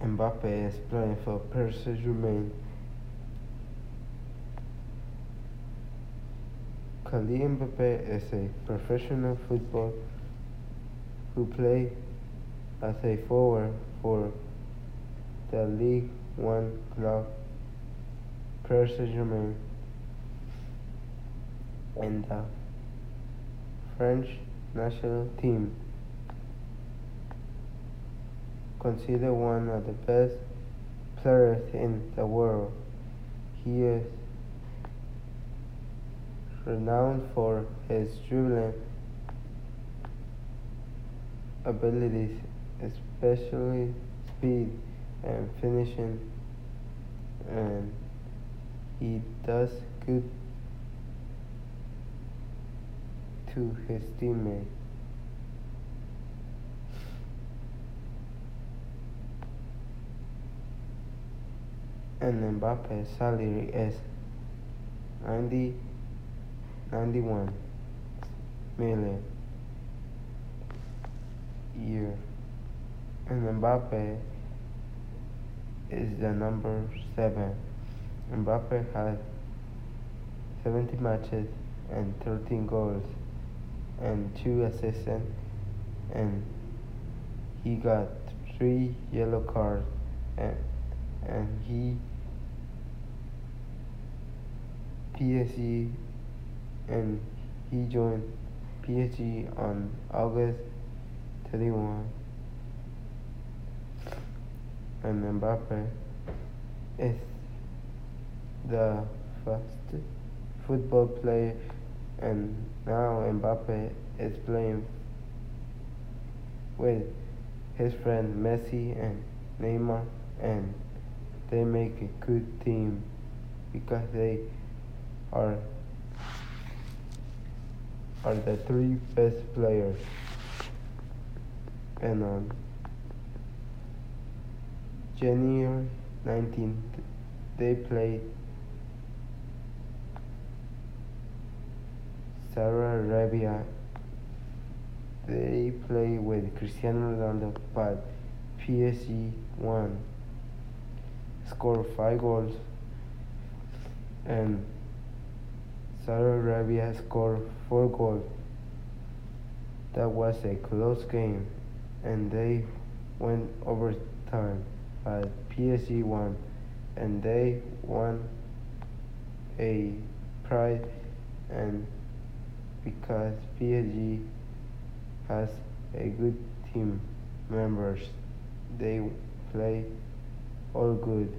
Mbappe is playing for Paris Saint-Germain. Kylian Mbappe is a professional footballer who plays as a forward for the Ligue 1 club Paris Saint-Germain and the French national team. Considered one of the best players in the world, he is renowned for his dribbling abilities, especially speed and finishing, and he does good to his teammates. And Mbappe's salary is 90, 91 million year. And Mbappe is the number seven. Mbappe has 70 matches and 13 goals and two assists and he got three yellow cards and and he PSG and he joined PSG on August 31 and Mbappe is the first football player and now Mbappe is playing with his friend Messi and Neymar and they make a good team because they are are the three best players and on January 19th they played Saudi Arabia. They play with Cristiano Ronaldo, but PSG won. Scored five goals, and Saudi Arabia scored four goals. That was a close game, and they went overtime, but PSG won, and they won a prize and because PSG has a good team members. They play all good.